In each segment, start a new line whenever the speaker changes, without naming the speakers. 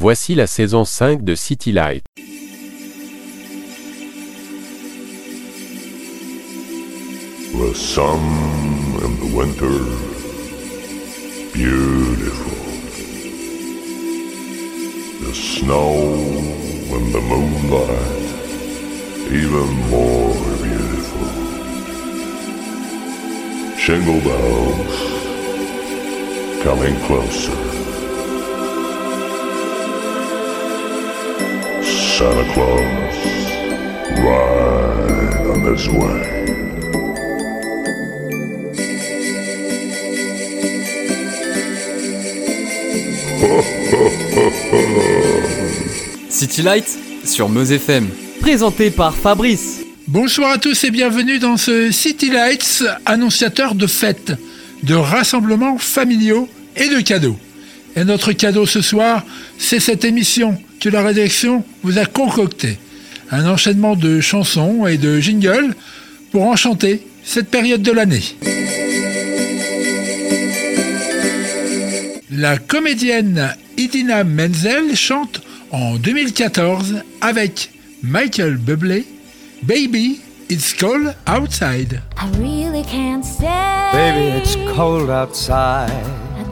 Voici la saison 5 de City Light.
The sun in the winter, beautiful. The snow in the moonlight, even more beautiful. Shingle bells coming closer. Santa Claus right on his way.
City Light sur Meuse FM. Présenté par Fabrice.
Bonsoir à tous et bienvenue dans ce City Lights, annonciateur de fêtes, de rassemblements familiaux et de cadeaux. Et notre cadeau ce soir, c'est cette émission que la rédaction vous a concoctée. Un enchaînement de chansons et de jingles pour enchanter cette période de l'année. La comédienne Idina Menzel chante en 2014 avec Michael Bublé Baby It's Cold Outside.
I really can't stay.
Baby, it's cold outside.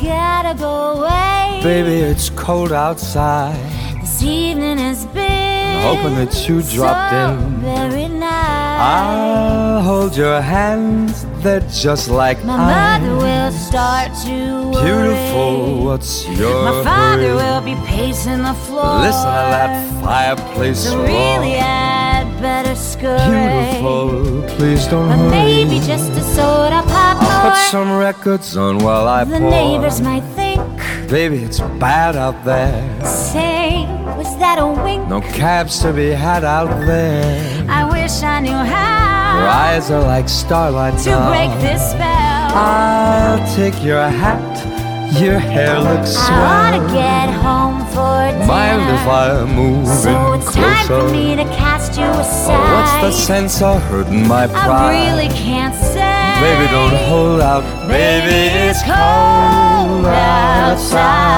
Go away.
Baby, it's cold outside.
This evening has been
Hoping that you dropped
so
in.
very nice.
I'll hold your hands, they're just like
My
ice.
mother will start to worry.
Beautiful, what's your
My father
hurry?
will be pacing the floor.
Listen to that fireplace
So
roar.
really, I'd better scurry.
Beautiful, please don't
But
hurry.
maybe just a soda pop
put some records on while I
the
pour.
neighbors might think,
Baby, it's bad out there.
say, was that a wink?
No cabs to be had out there.
I wish I knew how.
Your eyes are like starlight
to
now.
break this spell.
I'll take your hat. Your hair looks
I
swell.
wanna get home for dinner.
Mind if I move
so
in
it's time
closer?
for me to cast you aside.
Oh, what's the sense of hurting my pride?
I really can't.
Baby, don't hold out. Baby, it's cold outside.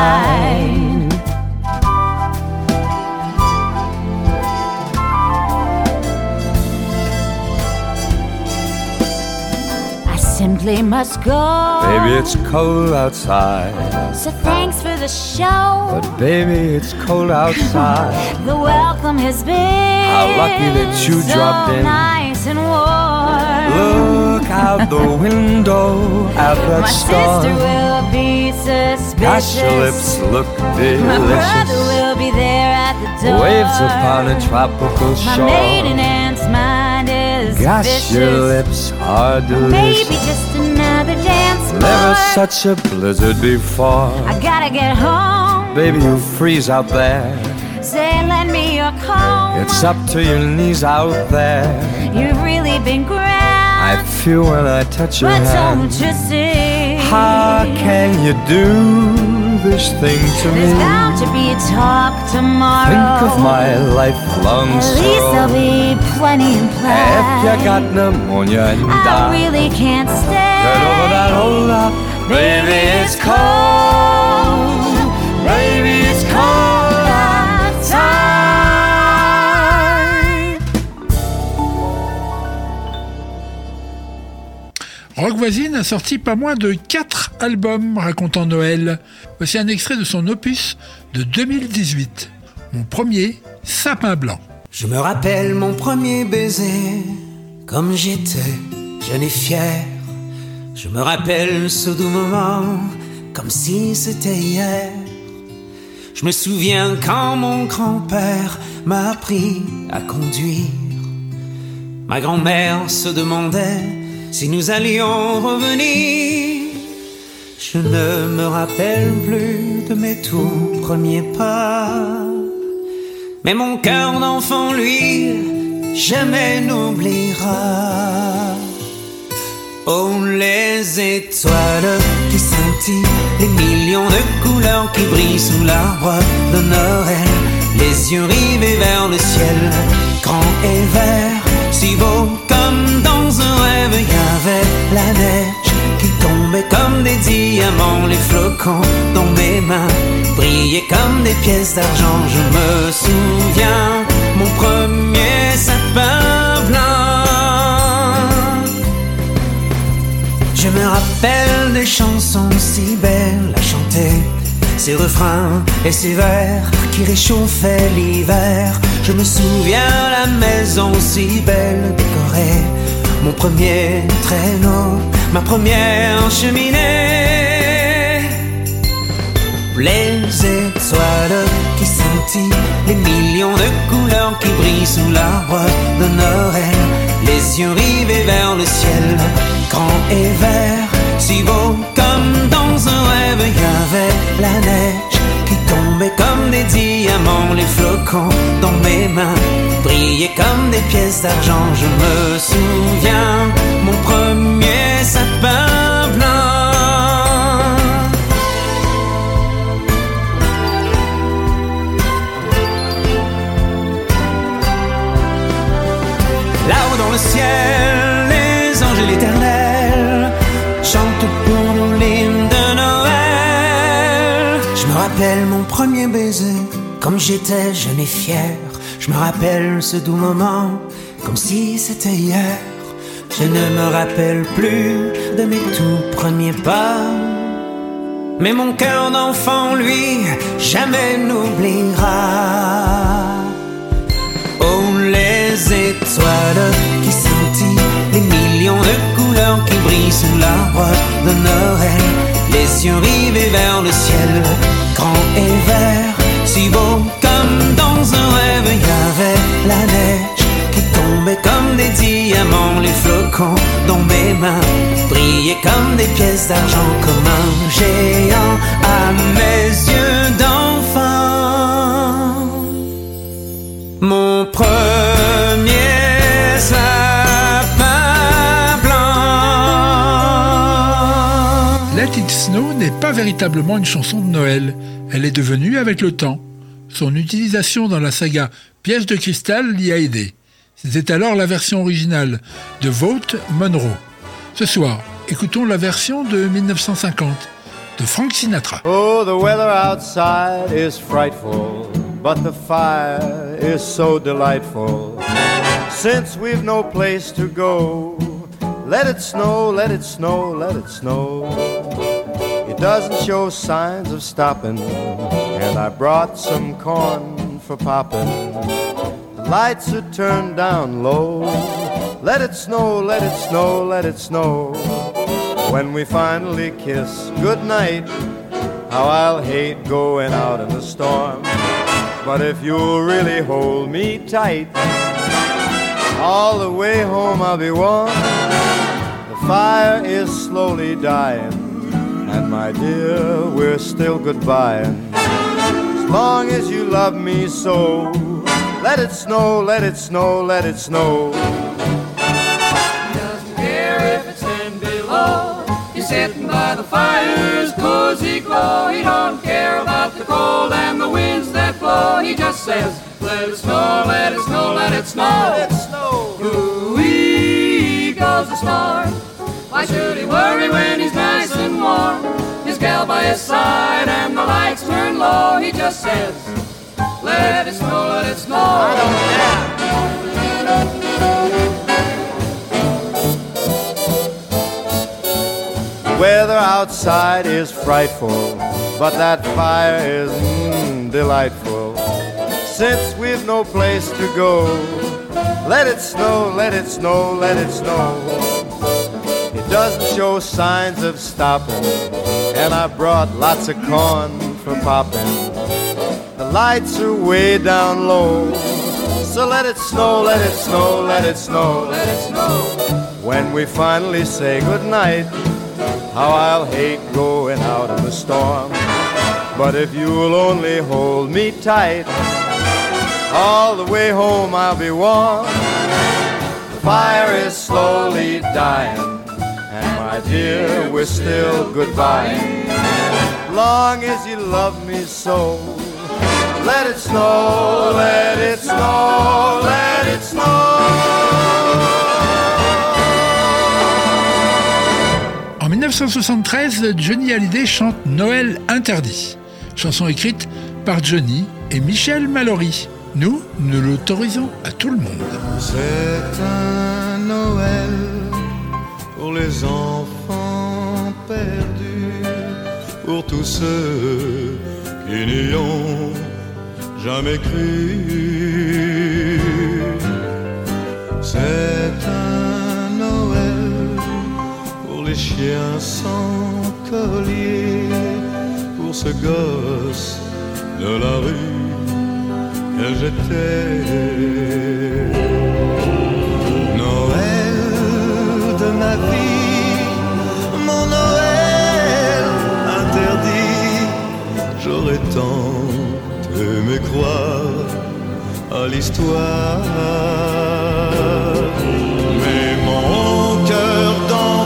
I simply must go.
Baby, it's cold outside.
So thanks for the show.
But baby, it's cold outside.
The welcome has been
How lucky that you
so
dropped in.
nice and warm.
Look out the window at that
My
star.
sister will be suspicious.
Gosh, your lips look delicious.
My brother will be there at the door.
Waves upon a tropical
My
shore.
maiden aunt's mind is
Gosh,
vicious.
your lips are delicious.
Maybe just another dance
Never such a blizzard before.
I gotta get home.
Baby, you freeze out there.
Say, lend me your comb.
It's up to your knees out there.
You've really been grand.
I feel when I touch your
but
hand.
don't you see?
How can you do this thing to me?
There's bound to be a talk tomorrow.
Think of my lifelong
At least there'll be plenty in play.
If you got pneumonia and
I
die,
really can't stay.
get over that hold up. Baby, it's cold.
Rock Voisine a sorti pas moins de 4 albums racontant Noël. Voici un extrait de son opus de 2018. Mon premier, Sapin Blanc.
Je me rappelle mon premier baiser, comme j'étais jeune et fier. Je me rappelle ce doux moment, comme si c'était hier. Je me souviens quand mon grand-père m'a appris à conduire. Ma grand-mère se demandait si nous allions revenir. Je ne me rappelle plus de mes tout premiers pas. Mais mon cœur d'enfant, lui, jamais n'oubliera. Oh, les étoiles qui scintillent, les millions de couleurs qui brillent sous l'arbre de Noël, les yeux rivés vers le ciel, grand et vert, si beau comme dans un rêve, il y avait la neige qui tombait comme des diamants, les flocons dans mes mains brillaient comme des pièces d'argent. Je me souviens, mon premier sapin blanc. Je me rappelle des chansons si belles à chanter, ces refrains et ces vers qui réchauffaient l'hiver. Je me souviens la maison si belle décorée, mon premier traîneau, ma première cheminée. Les étoiles qui scintillent, les millions de couleurs qui brillent sous l'arbre de Noël, les yeux rivés vers le ciel, grand et vert, si beau comme dans la neige qui tombait comme des diamants, les flocons dans mes mains brillaient comme des pièces d'argent. Je me souviens, mon premier sapin comme j'étais jeune et fier. Je me rappelle ce doux moment, comme si c'était hier. Je ne me rappelle plus de mes tout premiers pas. Mais mon cœur d'enfant, lui, jamais n'oubliera. Oh, les étoiles qui scintillent, les millions de couleurs qui brillent sous l'arbre de Noël, les yeux rivés vers le ciel, grand et vert, si beau comme dans un rêve, il y avait la neige qui tombait comme des diamants, les flocons dans mes mains brillaient comme des pièces d'argent, comme un géant à mes yeux d'enfant. Mon premier sapin
N'est pas véritablement une chanson de Noël. Elle est devenue avec le temps. Son utilisation dans la saga Piège de cristal l'y a aidé. C'était alors la version originale de Vote Monroe. Ce soir, écoutons la version de 1950 de Frank Sinatra.
Oh, the weather outside is frightful, but the fire is so delightful. Since we've no place to go, let it snow, let it snow, let it snow. Doesn't show signs of stopping, and I brought some corn for popping. The lights are turned down low. Let it snow, let it snow, let it snow. When we finally kiss goodnight, how I'll hate going out in the storm. But if you'll really hold me tight, all the way home I'll be warm. The fire is slowly dying, my dear, we're still goodbying. As long as you love me so, let it snow, let it snow, let it snow.
doesn't care if it's ten below. He's sitting by the fire's cozy glow. He don't care about the cold and the winds that blow. He just says, let it snow, let it snow, let it snow.
Let it snow.
Ooh-wee goes the star. Why should he worry when he's nice and warm? His gal by his side and the lights turn low. He just says, let it snow, let it snow. I don't care.
Weather outside is frightful, but that fire is mm, delightful. Since we've no place to go, let it snow, let it snow, let it snow. It doesn't show signs of stopping, and I brought lots of corn for popping. The lights are way down low, so let it snow, let it snow, let it snow, let it snow. When we finally say goodnight, how I'll hate going out in the storm. But if you'll only hold me tight, all the way home I'll be warm. The fire is slowly dying, my dear, we're still goodbye. Long as you love me so, let it snow, let it snow, let it snow.
En 1973, Johnny Hallyday chante Noël interdit. Chanson écrite par Johnny et Michel Mallory. Nous, nous l'autorisons à tout le monde.
C'est un Noël pour les enfants perdus, pour tous ceux qui n'y ont jamais cru. C'est un Noël pour les chiens sans collier, pour ce gosse de la rue que j'étais. Mon Noël interdit, j'aurais tant aimé croire à l'histoire. Mais mon cœur d'enfant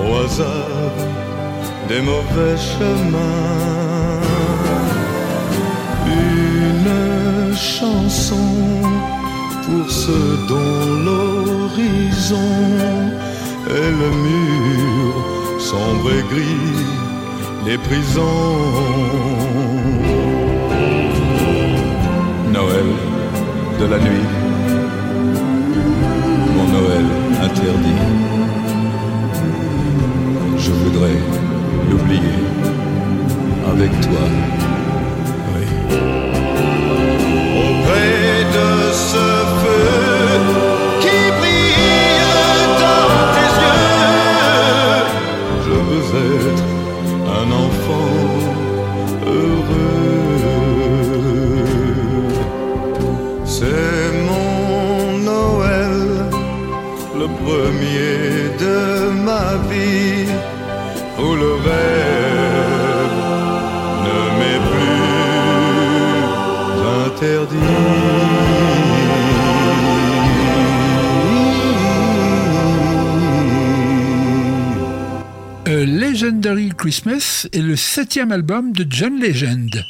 au hasard des mauvais chemins. Une chanson pour ceux dont l'horizon est le mur sombre et gris des prisons. Noël de la nuit, mon Noël interdit. Voudrais l'oublier avec toi. Oui. Auprès de ce feu
Legendary Christmas est le septième album de John Legend.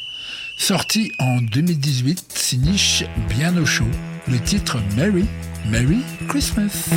Sorti en 2018, s'iniche bien au chaud. Le titre Merry, Merry Christmas.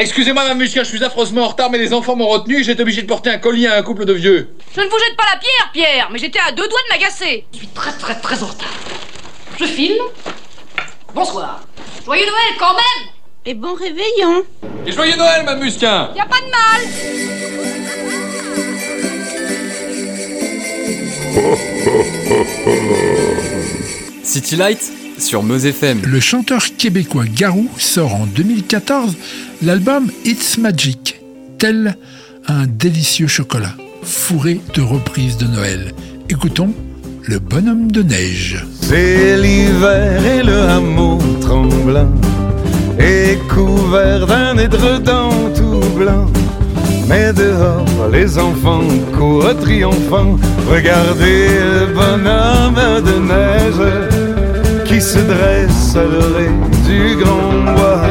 Excusez-moi, Mme Musquin, je suis affreusement en retard, mais les enfants m'ont retenu et j'ai été obligé de porter un collier à un couple de vieux.
Je ne vous jette pas la pierre, Pierre, mais j'étais à deux doigts de m'agacer. Je suis très très très en retard. Je filme. Bonsoir. Joyeux Noël quand même
Et bon réveillon.
Et joyeux Noël, Mme Musquin
Y a pas de mal
City Light sur Meuse FM.
Le chanteur québécois Garou sort en 2014 l'album It's Magic, tel un délicieux chocolat, fourré de reprises de Noël. Écoutons Le bonhomme de neige.
C'est l'hiver et le hameau tremblant est couvert d'un édredon tout blanc. Mais dehors, les enfants courent triomphants. Regardez le bonhomme de neige qui se dresse à l'oreille du grand bois.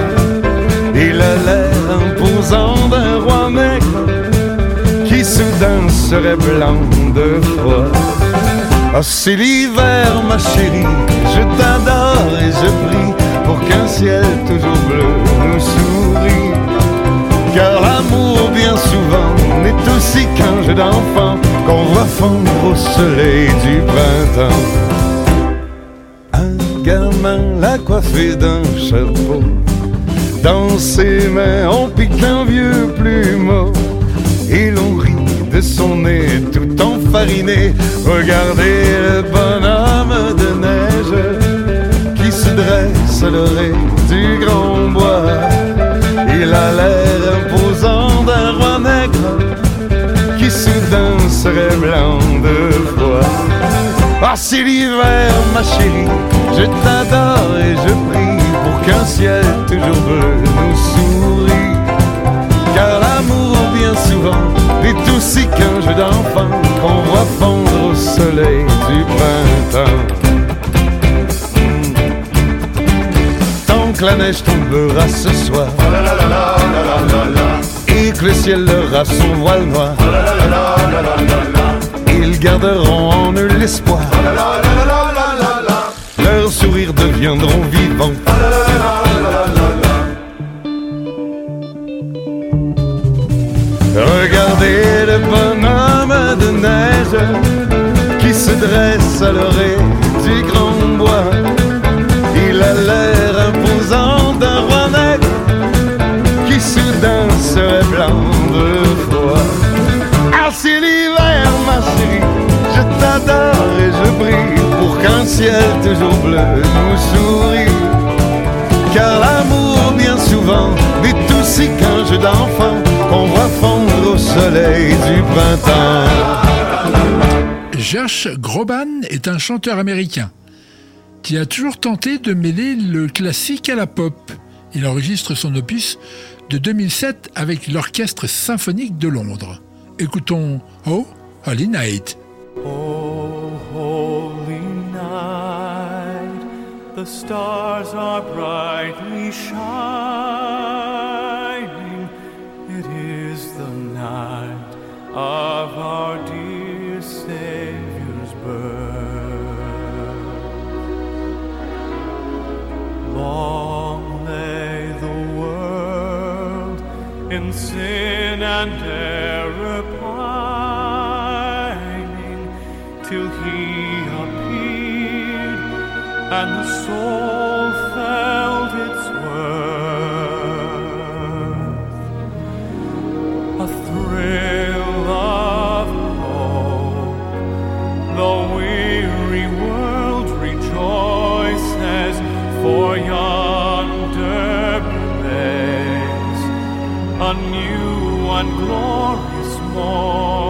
Il a l'air imposant d'un roi maigre qui soudain serait blanc de froid. Ah, c'est l'hiver, ma chérie, je t'adore et je prie pour qu'un ciel toujours bleu nous sourie. Car l'amour, bien souvent, n'est aussi qu'un jeu d'enfant qu'on voit fondre au soleil du printemps. L'a coiffé d'un chapeau. Dans ses mains, on pique un vieux plumeau. Et l'on rit de son nez tout enfariné. Regardez le bonhomme de neige qui se dresse à l'oreille du grand bois. Il a l'air imposant d'un roi nègre qui soudain serait blanc de froid. Ah, c'est l'hiver, ma chérie, je t'adore et je prie pour qu'un ciel toujours bleu nous sourie. Car l'amour, bien souvent, est aussi qu'un jeu d'enfant qu'on voit fondre au soleil du printemps. Tant que la neige tombera ce soir, et que le ciel leur a son voile noir, ils garderont en eux l'espoir. Leurs sourires deviendront vivants. Regardez le bonhomme de neige qui se dresse à l'oreille du grand bois. Ciel toujours bleu nous sourie. Car l'amour, bien souvent, n'est aussi qu'un jeu d'enfant qu'on voit fondre au soleil du printemps.
Josh Groban est un chanteur américain qui a toujours tenté de mêler le classique à la pop. Il enregistre son opus de 2007 avec l'Orchestre symphonique de Londres. Écoutons Oh, Holy Night.
Oh, stars are brightly shining. It is the night of our dear Savior's birth. Long lay the world in sin and error and the soul felt its worth. A thrill of hope, the weary world rejoices, for yonder breaks a new and glorious morn.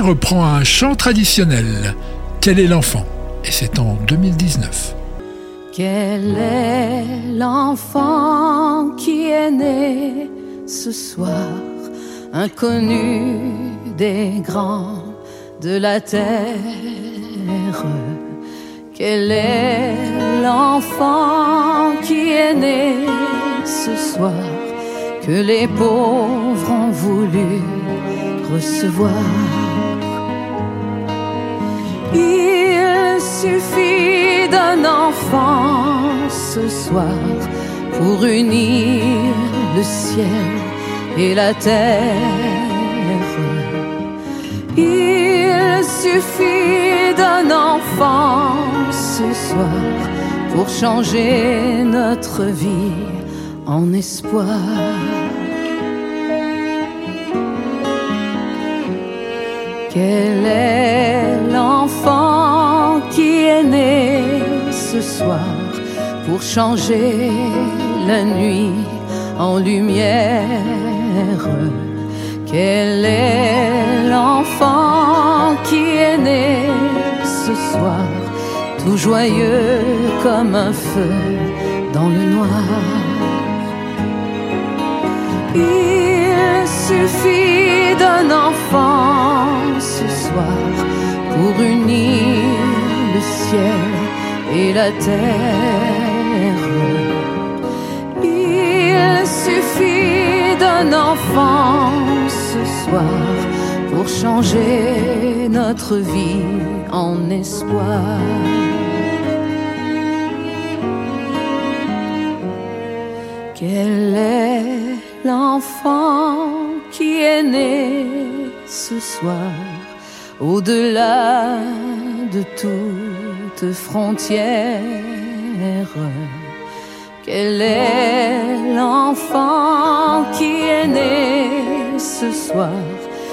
Reprend un chant traditionnel. Quel est l'enfant? Et c'est en 2019.
Quel est l'enfant qui est né ce soir, inconnu des grands de la terre. Quel est l'enfant qui est né ce soir, que les pauvres ont voulu recevoir il suffit d'un enfant ce soir pour unir le ciel et la terre. Il suffit d'un enfant ce soir pour changer notre vie en espoir. Quel est l'enfant qui est né ce soir pour changer la nuit en lumière. Quel est l'enfant qui est né ce soir tout joyeux comme un feu dans le noir? Il suffit d'un enfant ce soir pour unir le ciel et la terre. Il suffit d'un enfant ce soir pour changer notre vie en espoir. Quel est l'enfant qui est né ce soir? Au-delà de toute frontière Quel est l'enfant qui est né ce soir?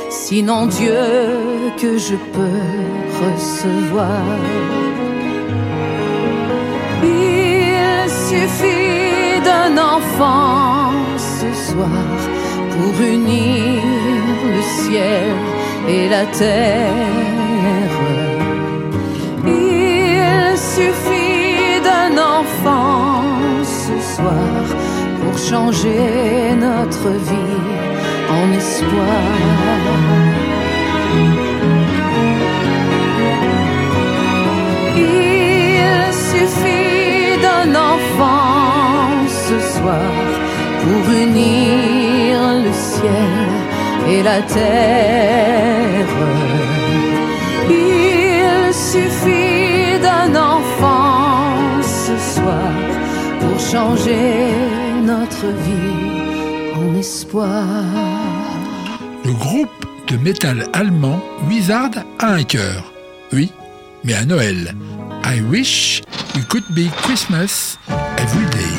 Sinon Dieu que je peux recevoir. Il suffit d'un enfant ce soir pour unir le ciel et la terre. Il suffit d'un enfant ce soir pour changer notre vie en espoir. Il suffit d'un soir pour unir le ciel et la terre. Il suffit d'un enfant ce soir pour changer notre vie en espoir.
Le groupe de métal allemand Wizard a un cœur. Oui, mais à Noël. I wish it could be Christmas every day.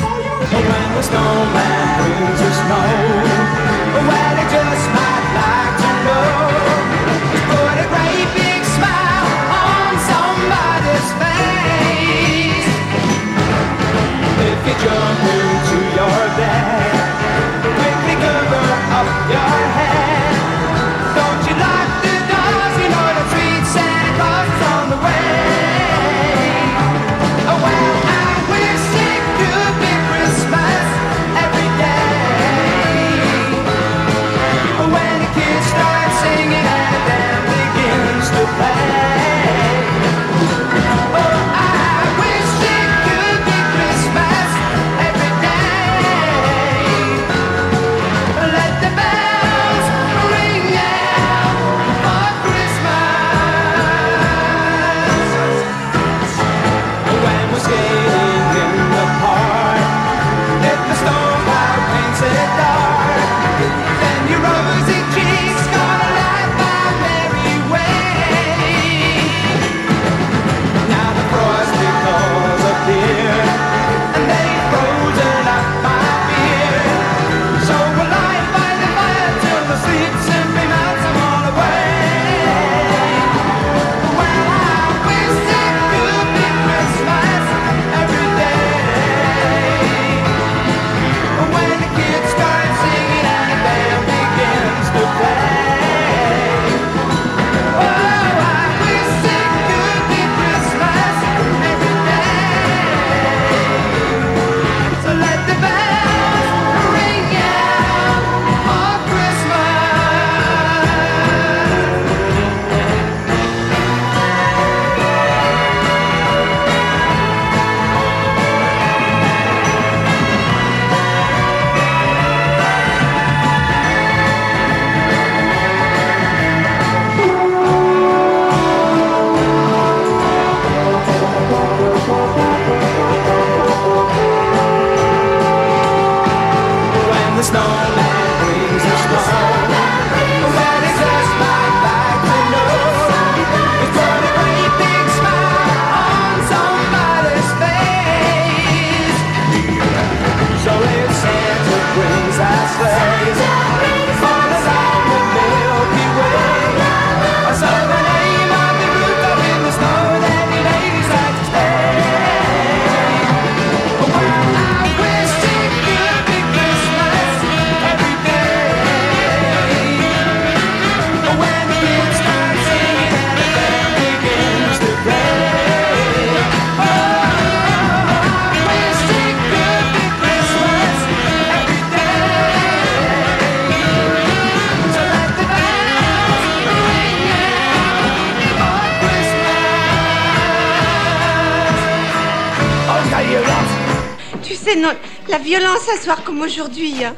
Non, la violence à soir comme aujourd'hui. hein.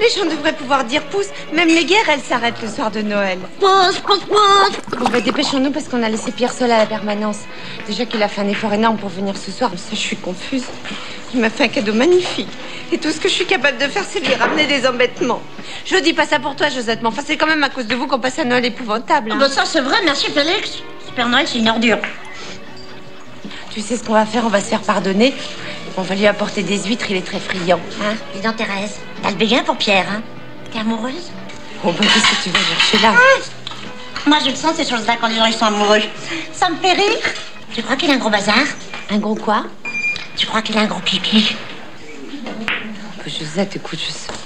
Les gens devraient pouvoir dire pouce. Même les guerres, elles s'arrêtent le soir de Noël. Pouce, pouce, pouce. Bon, bah, dépêchons-nous parce qu'on a laissé Pierre seul à la permanence. Déjà qu'il a fait un effort énorme pour venir ce soir, mais ça, je suis confuse. Il m'a fait un cadeau magnifique. Et tout ce que je suis capable de faire, c'est lui ramener des embêtements. Je dis pas ça pour toi, Josette, mais enfin, c'est quand même à cause de vous qu'on passe un Noël épouvantable. hein.
bah ça c'est vrai, merci Félix. Super Noël c'est une ordure.
Tu sais ce qu'on va faire? On va se faire pardonner. On va lui apporter des huîtres, il est très friand.
Hein, dis donc Thérèse, t'as le béguin pour Pierre, hein T'es amoureuse?
Bon, bah, qu'est-ce que tu vas chercher là
Moi je le sens ces choses-là quand les gens ils sont amoureux. Ça me fait rire. Tu crois qu'il a un gros bazar?
Un gros quoi?
Tu crois qu'il a un gros pipi?
Josette, écoute,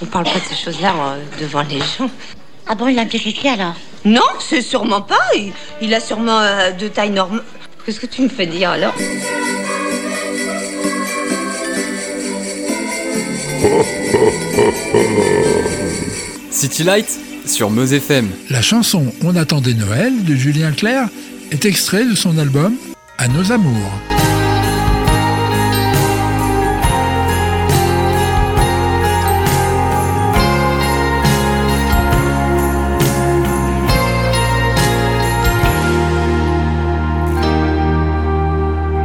on parle pas de ces choses-là euh, devant les gens.
Ah bon, il a un petit kiki alors?
Non, c'est sûrement pas. Il, il a sûrement euh, de taille normale. Qu'est-ce que tu me fais dire alors?
City Light sur Meuse FM.
La chanson On attendait Noël de Julien Clerc est extrait de son album À nos amours.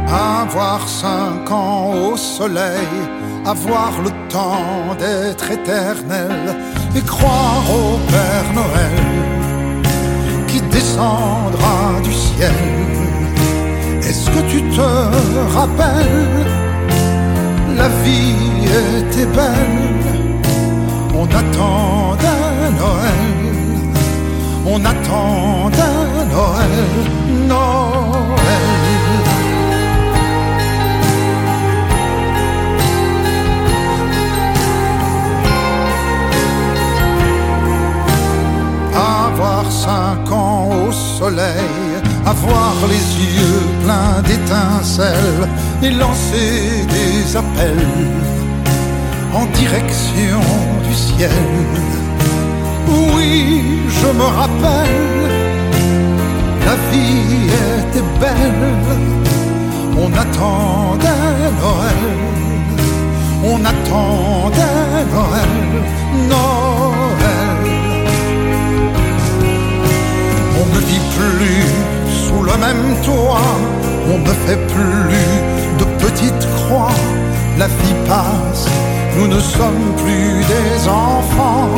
Avoir cinq ans au soleil avoir le temps d'être éternel et croire au Père Noël qui descendra du ciel. Est-ce que tu te rappelles? La vie était belle, on attendait Noël, on attendait Noël, Noël. Avoir cinq ans au soleil, avoir les yeux pleins d'étincelles et lancer des appels en direction du ciel. Oui, je me rappelle, la vie était belle, on attendait Noël, on attendait Noël, Noël. Ne vit plus sous le même toit, on ne fait plus de petites croix. La vie passe, nous ne sommes plus des enfants.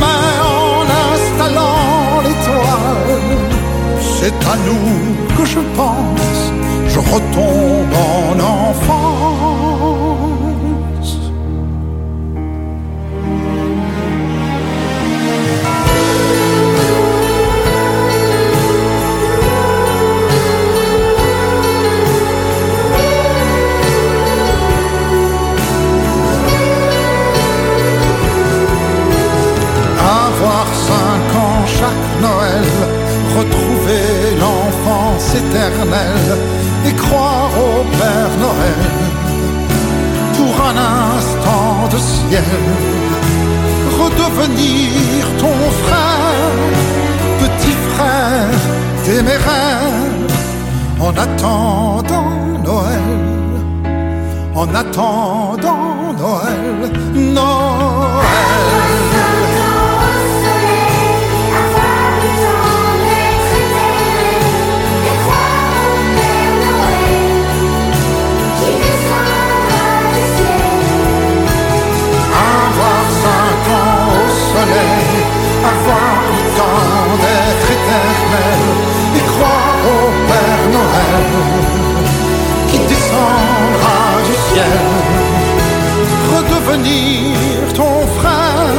Mais en installant l'étoile, c'est à nous que je pense, je retombe en enfance. Redevenir ton frère, petit frère téméraire, en attendant Noël, en attendant redevenir ton frère,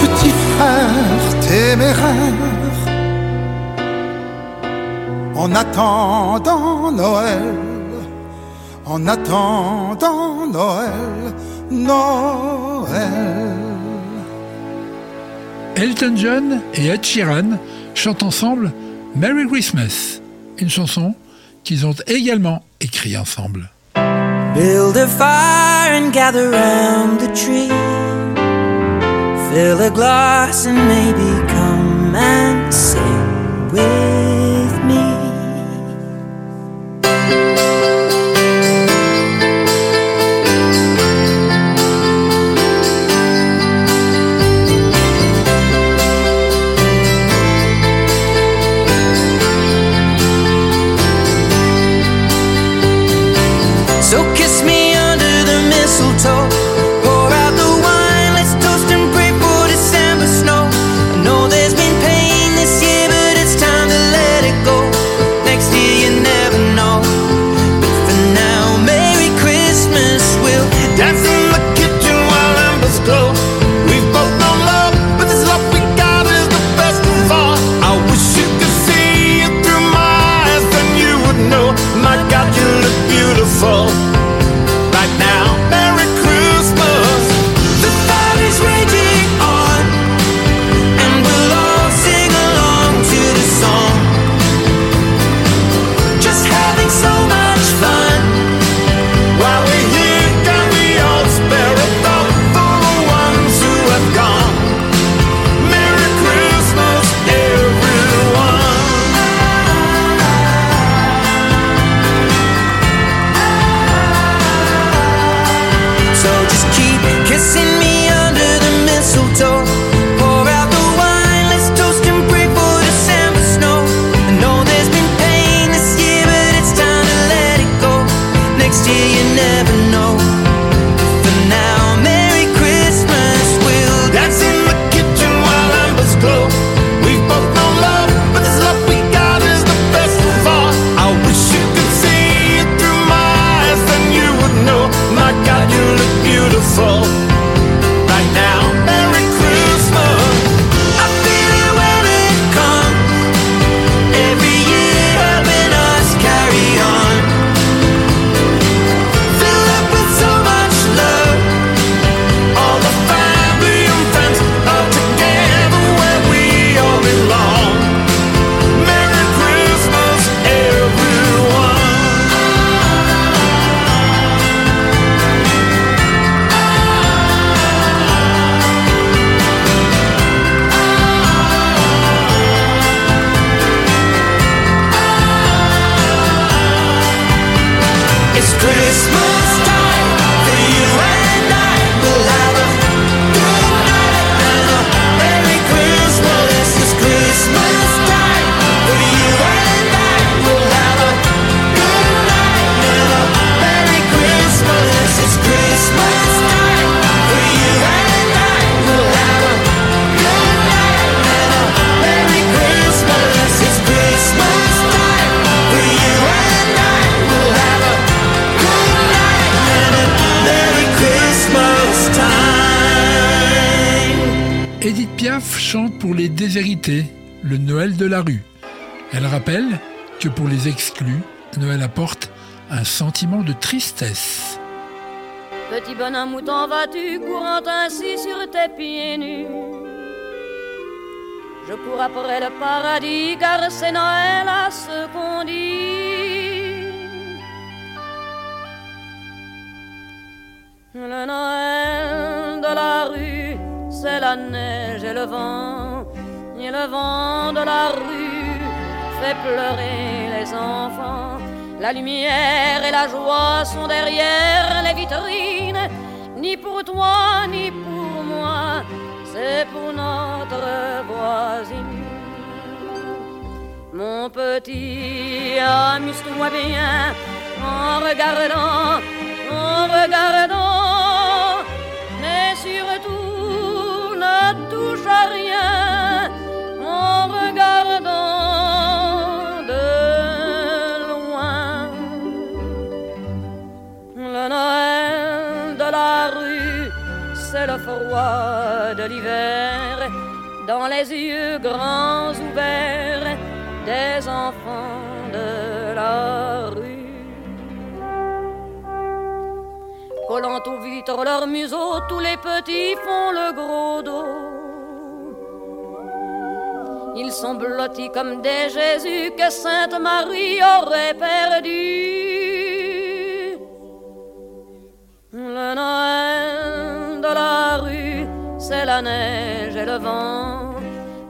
petit frère téméraire. En attendant Noël, en attendant Noël, Noël.
Elton John et Ed Sheeran chantent ensemble Merry Christmas, une chanson qu'ils ont également écrite ensemble.
Build a fire and gather round the tree. Fill a glass and maybe come and sing with
la rue. Elle rappelle que pour les exclus, Noël apporte un sentiment de tristesse.
Petit bonhomme, où t'en vas-tu, courant ainsi sur tes pieds nus? Je cours après le paradis, car c'est Noël à ce qu'on dit. Le Noël de la rue, c'est la neige et le vent, et le vent de la rue fait pleurer les enfants. La lumière et la joie sont derrière les vitrines, ni pour toi ni pour moi, c'est pour notre voisine. Mon petit, amuse-toi bien en regardant, en regardant, mais surtout ne touche à rien dans les yeux grands ouverts des enfants de la rue. Collant aux vitres leurs museaux, tous les petits font le gros dos. Ils sont blottis comme des Jésus que Sainte Marie aurait perdu. C'est la neige et le vent.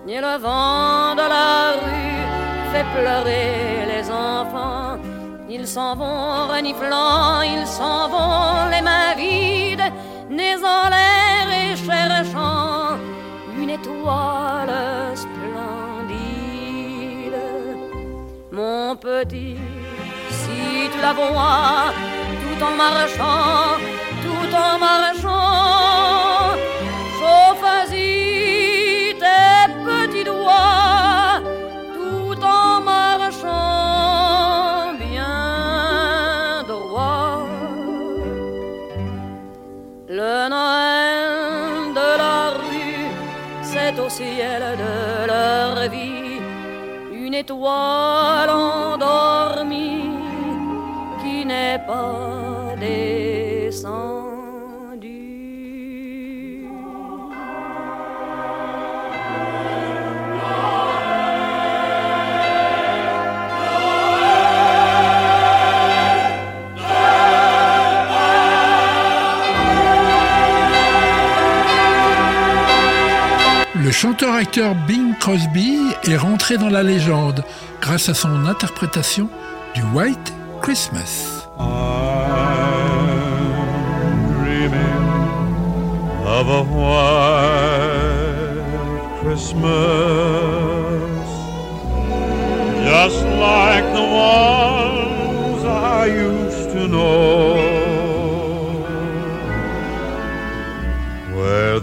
Et le vent de la rue fait pleurer les enfants. Ils s'en vont reniflant, ils s'en vont les mains vides, nez en l'air et cherchant une étoile splendide. Mon petit, si tu la vois, tout en marchant, tout en marchant, étoile endormie qui n'est pas
chanteur-acteur Bing Crosby est rentré dans la légende grâce à son interprétation du White Christmas.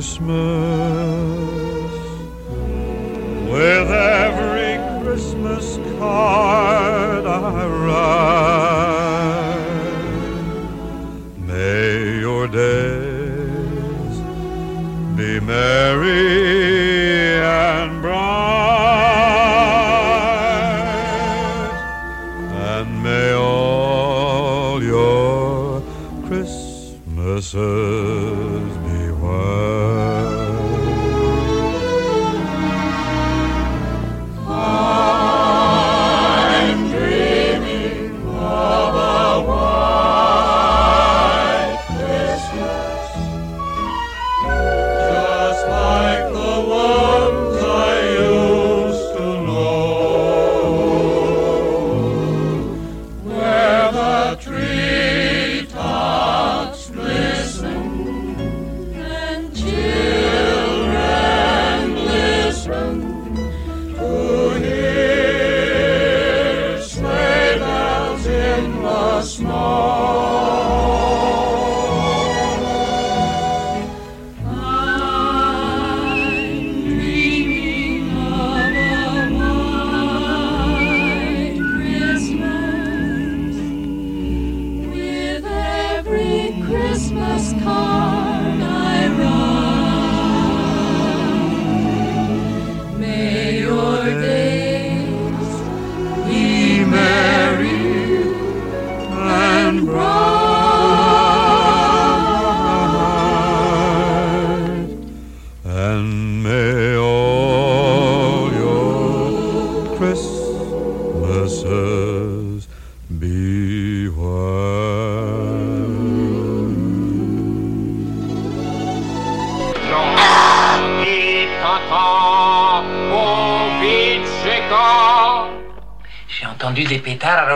Christmas with every Christmas card I write.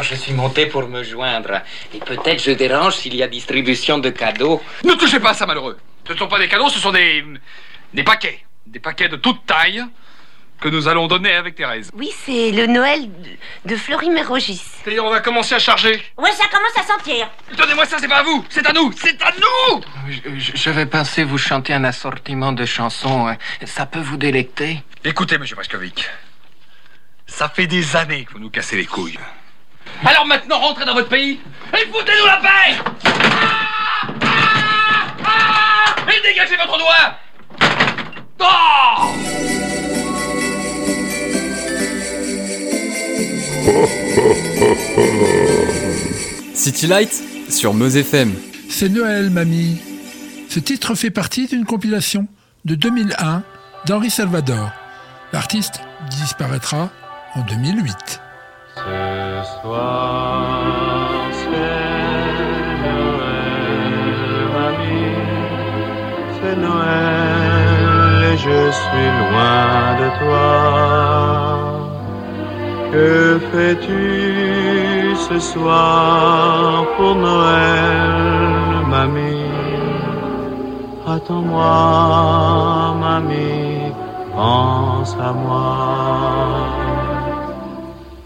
Je suis monté pour me joindre. Et peut-être je dérange s'il y a distribution de cadeaux.
Ne touchez pas à ça, malheureux. Ce ne sont pas des cadeaux, ce sont des. des paquets. Des paquets de toute taille que nous allons donner avec Thérèse.
Oui, c'est le Noël de, de Florimérogis.
Et on va commencer à charger.
Ouais, ça commence à sentir.
Donnez-moi ça, c'est pas à vous, c'est à nous, c'est à nous
Je, je vais penser vous chanter un assortiment de chansons. Ça peut vous délecter?
Écoutez, monsieur Paskovic. Ça fait des années que vous nous cassez les couilles. Alors maintenant, rentrez dans votre pays et foutez-nous la paix Ah Ah Ah Et dégagez votre doigt Oh
City Light sur Meuse FM.
C'est Noël, mamie. Ce titre fait partie d'une compilation de 2001 d'Henri Salvador. L'artiste disparaîtra en 2008.
Ce soir, c'est Noël, mamie. C'est Noël et je suis loin de toi. Que fais-tu ce soir pour Noël, mamie? Attends-moi, mamie, pense à moi.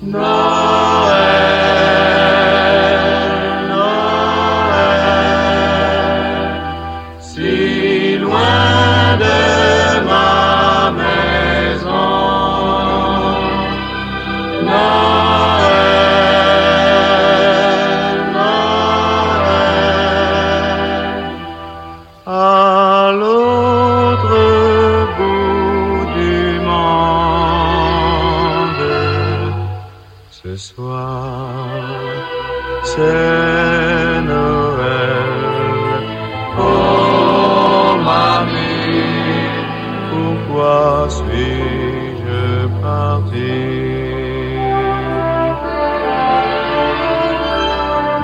Noël,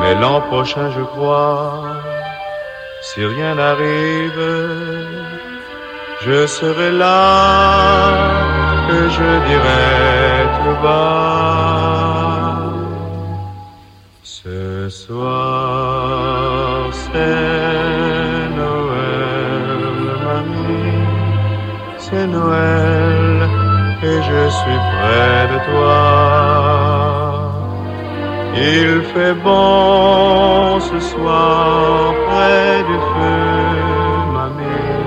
Mais l'an prochain, je crois, si rien n'arrive, je serai là que je dirai tout bas. Ce soir, c'est Noël, mamie, c'est Noël et je suis près de toi. Il fait bon ce soir près du feu, mamie.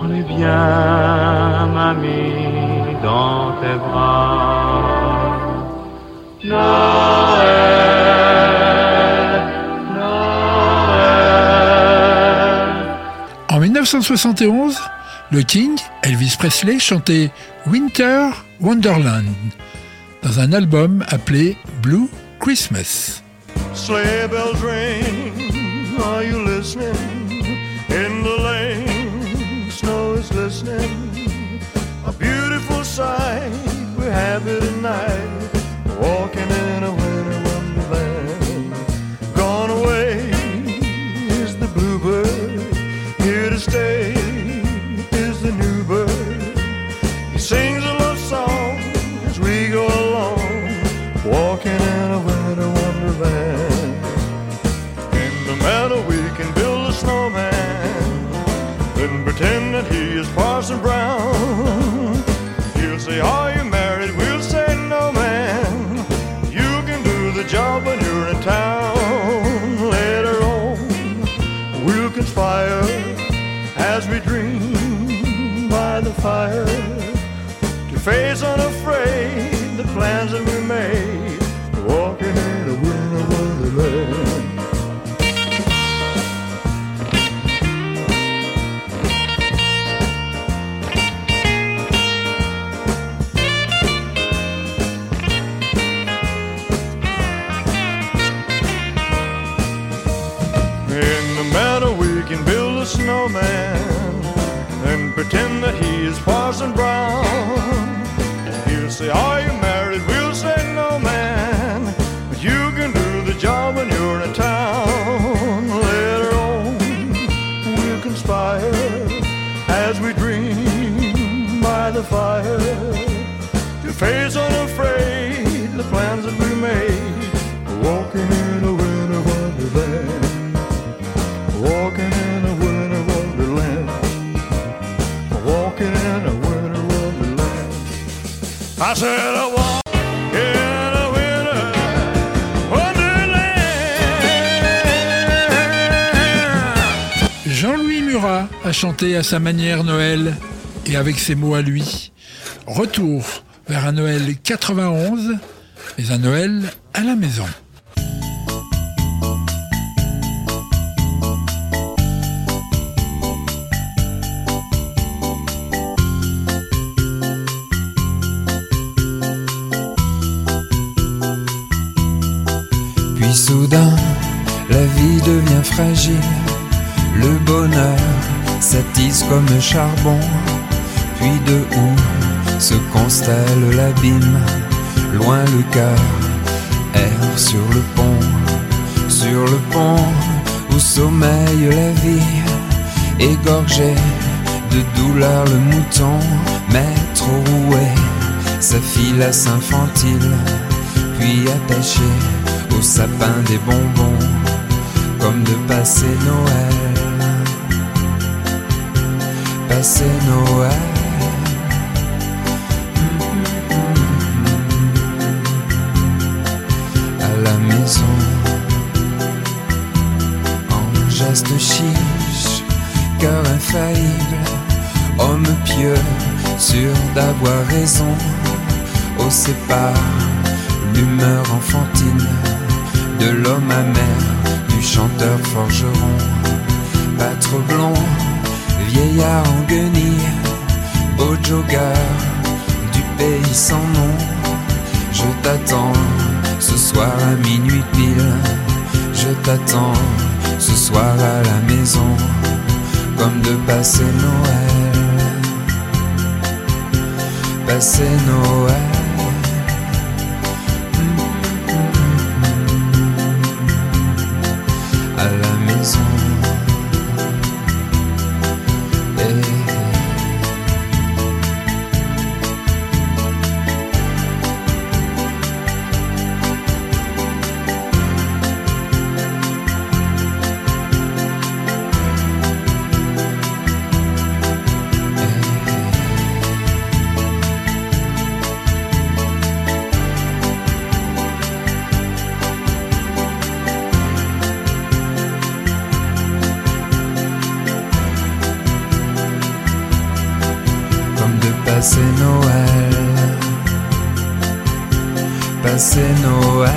On est bien, mamie, dans tes bras. Noël, Noël.
En 1971, le King, Elvis Presley, chantait Winter Wonderland dans un album appelé Blue Christmas.
Sleigh bells ring, are you listening? In the lane, snow is glistening. A beautiful sight, we're happy tonight. That he is Parson Brown. He'll say, Are you married? We'll say, No, man. You can do the job when you're in town. Later on, we'll conspire as we dream by the fire to face unafraid
Chanté à sa manière Noël et avec ses mots à lui. Retour vers un Noël 91, mais un Noël à la maison.
Cœur erre sur le pont. Sur le pont où sommeille la vie. Égorgé de douleur le mouton. Maître roué, sa filasse infantile. Puis attaché au sapin des bonbons, comme de passer Noël. Passer Noël. Maison, en geste chiche, cœur infaillible, homme pieux, sûr d'avoir raison, au sépare l'humeur enfantine de l'homme amer, du chanteur forgeron, pâtre blond, vieillard en guenille, beau jogger du pays sans nom. Je t'attends ce soir à minuit pile, je t'attends ce soir à la maison, comme de passer Noël, passer Noël. Passer Noël, passer Noël.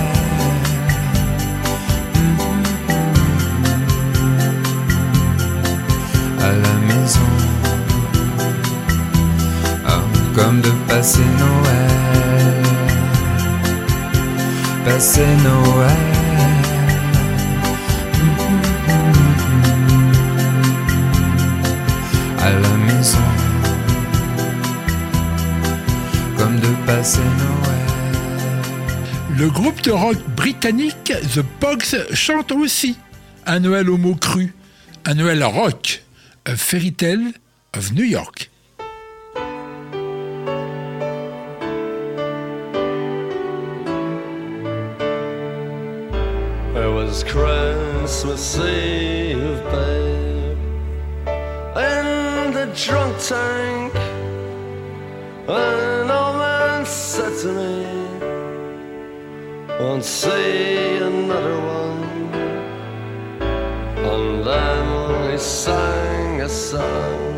À la maison, Ah, comme de passer Noël, passer Noël. De passer Noël.
Le groupe de rock britannique The Pogs chante aussi un Noël au mot cru, un Noël rock, A Fairy Tale of New York.
It was Christmas Eve, babe, in the drunk tank. Said to me, Won't see another one. And then he sang a song,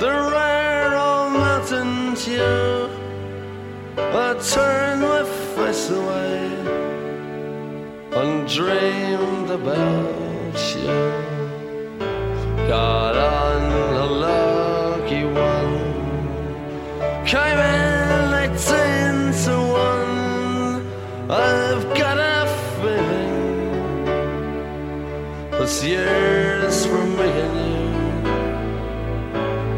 the rare old mountain dew. I turned my face away and dreamed about you. Got on a lucky one, came in this year's me and you.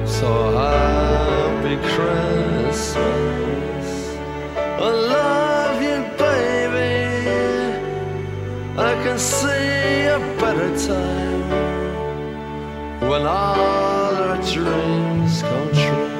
So happy Christmas. I love you, baby. I can see a better time when all our dreams come true.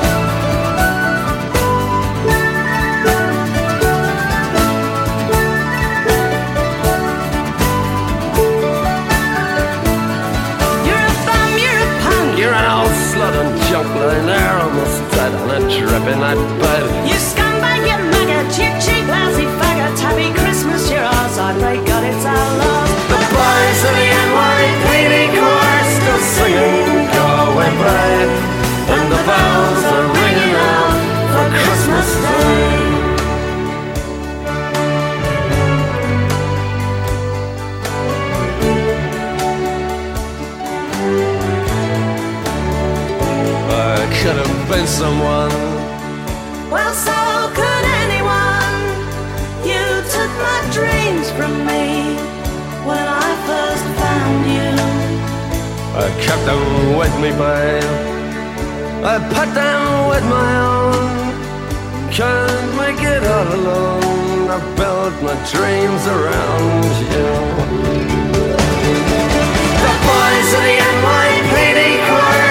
A
dripping that bed.
You scumbag, you maggot, you cheap, lousy faggot. Happy Christmas, you're ours. I pray God it's our love.
The boys of the NYPD choir still singing Go Away Babe. And the bells are ringing out for Christmas Day. Been someone.
Well, so could anyone. You took my dreams from me when I first found you.
I kept them with me, babe. I put them with my own. Can't make it all alone. I built my dreams around you. The boys of the NYPD choir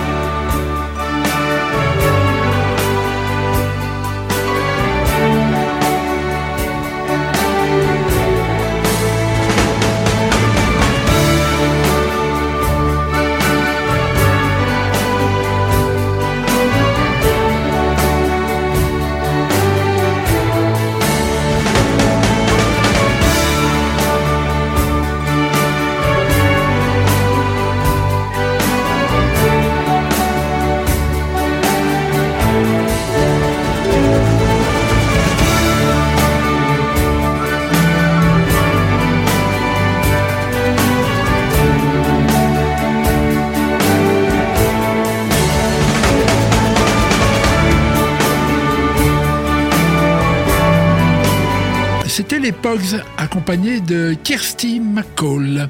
C'était les Pogs accompagnés de Kirsty McCall.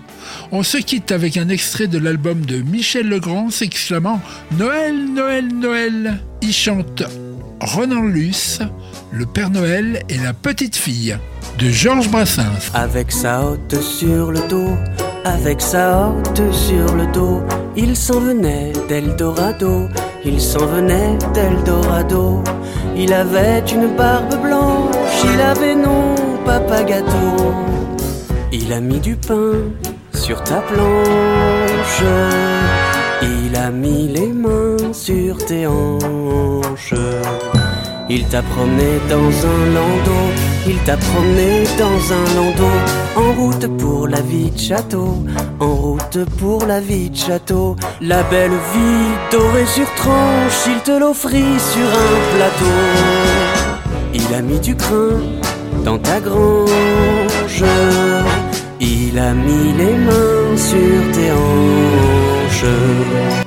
On se quitte avec un extrait de l'album de Michel Legrand s'exclamant Noël, Noël, Noël. Il chante Renan Luce, le Père Noël et la petite fille de Georges Brassens.
Avec sa hotte sur le dos, avec sa hotte sur le dos, il s'en venait d'Eldorado, il s'en venait d'Eldorado. Il avait une barbe blanche, il avait non papa gâteau. Il a mis du pain sur ta planche, il a mis les mains sur tes hanches. Il t'a promené dans un landau, il t'a promené dans un landau, en route pour la vie de château, en route pour la vie de château. La belle vie dorée sur tranche, il te l'offrit sur un plateau. Il a mis du crin dans ta grange, il a mis les mains sur tes hanches.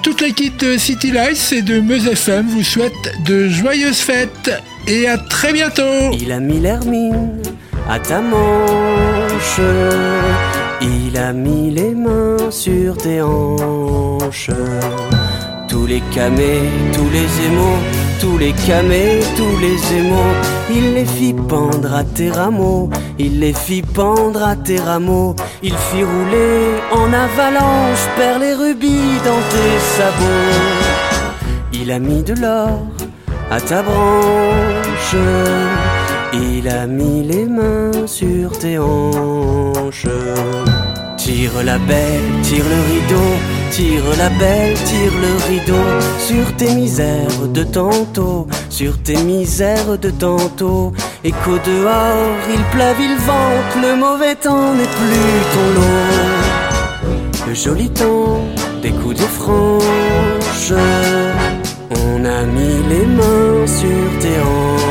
Toute l'équipe de City Lights et de Meuse FM vous souhaite de joyeuses fêtes et à très bientôt.
Il a mis l'hermine à ta manche. Il a mis les mains sur tes hanches. Tous les camés, tous les émaux, tous les camés, tous les émaux. Il les fit pendre à tes rameaux. Il les fit pendre à tes rameaux. Il fit rouler en avalanche, perles et rubis dans tes sabots. Il a mis de l'or à ta branche. Il a mis les mains sur tes hanches. Tire la belle, tire le rideau, Tire la belle, tire le rideau sur tes misères de tantôt, sur tes misères de tantôt. Et qu'au dehors, il pleuve, il vente, le mauvais temps n'est plus ton lot. Le joli temps des coups de franche, on a mis les mains sur tes hanches.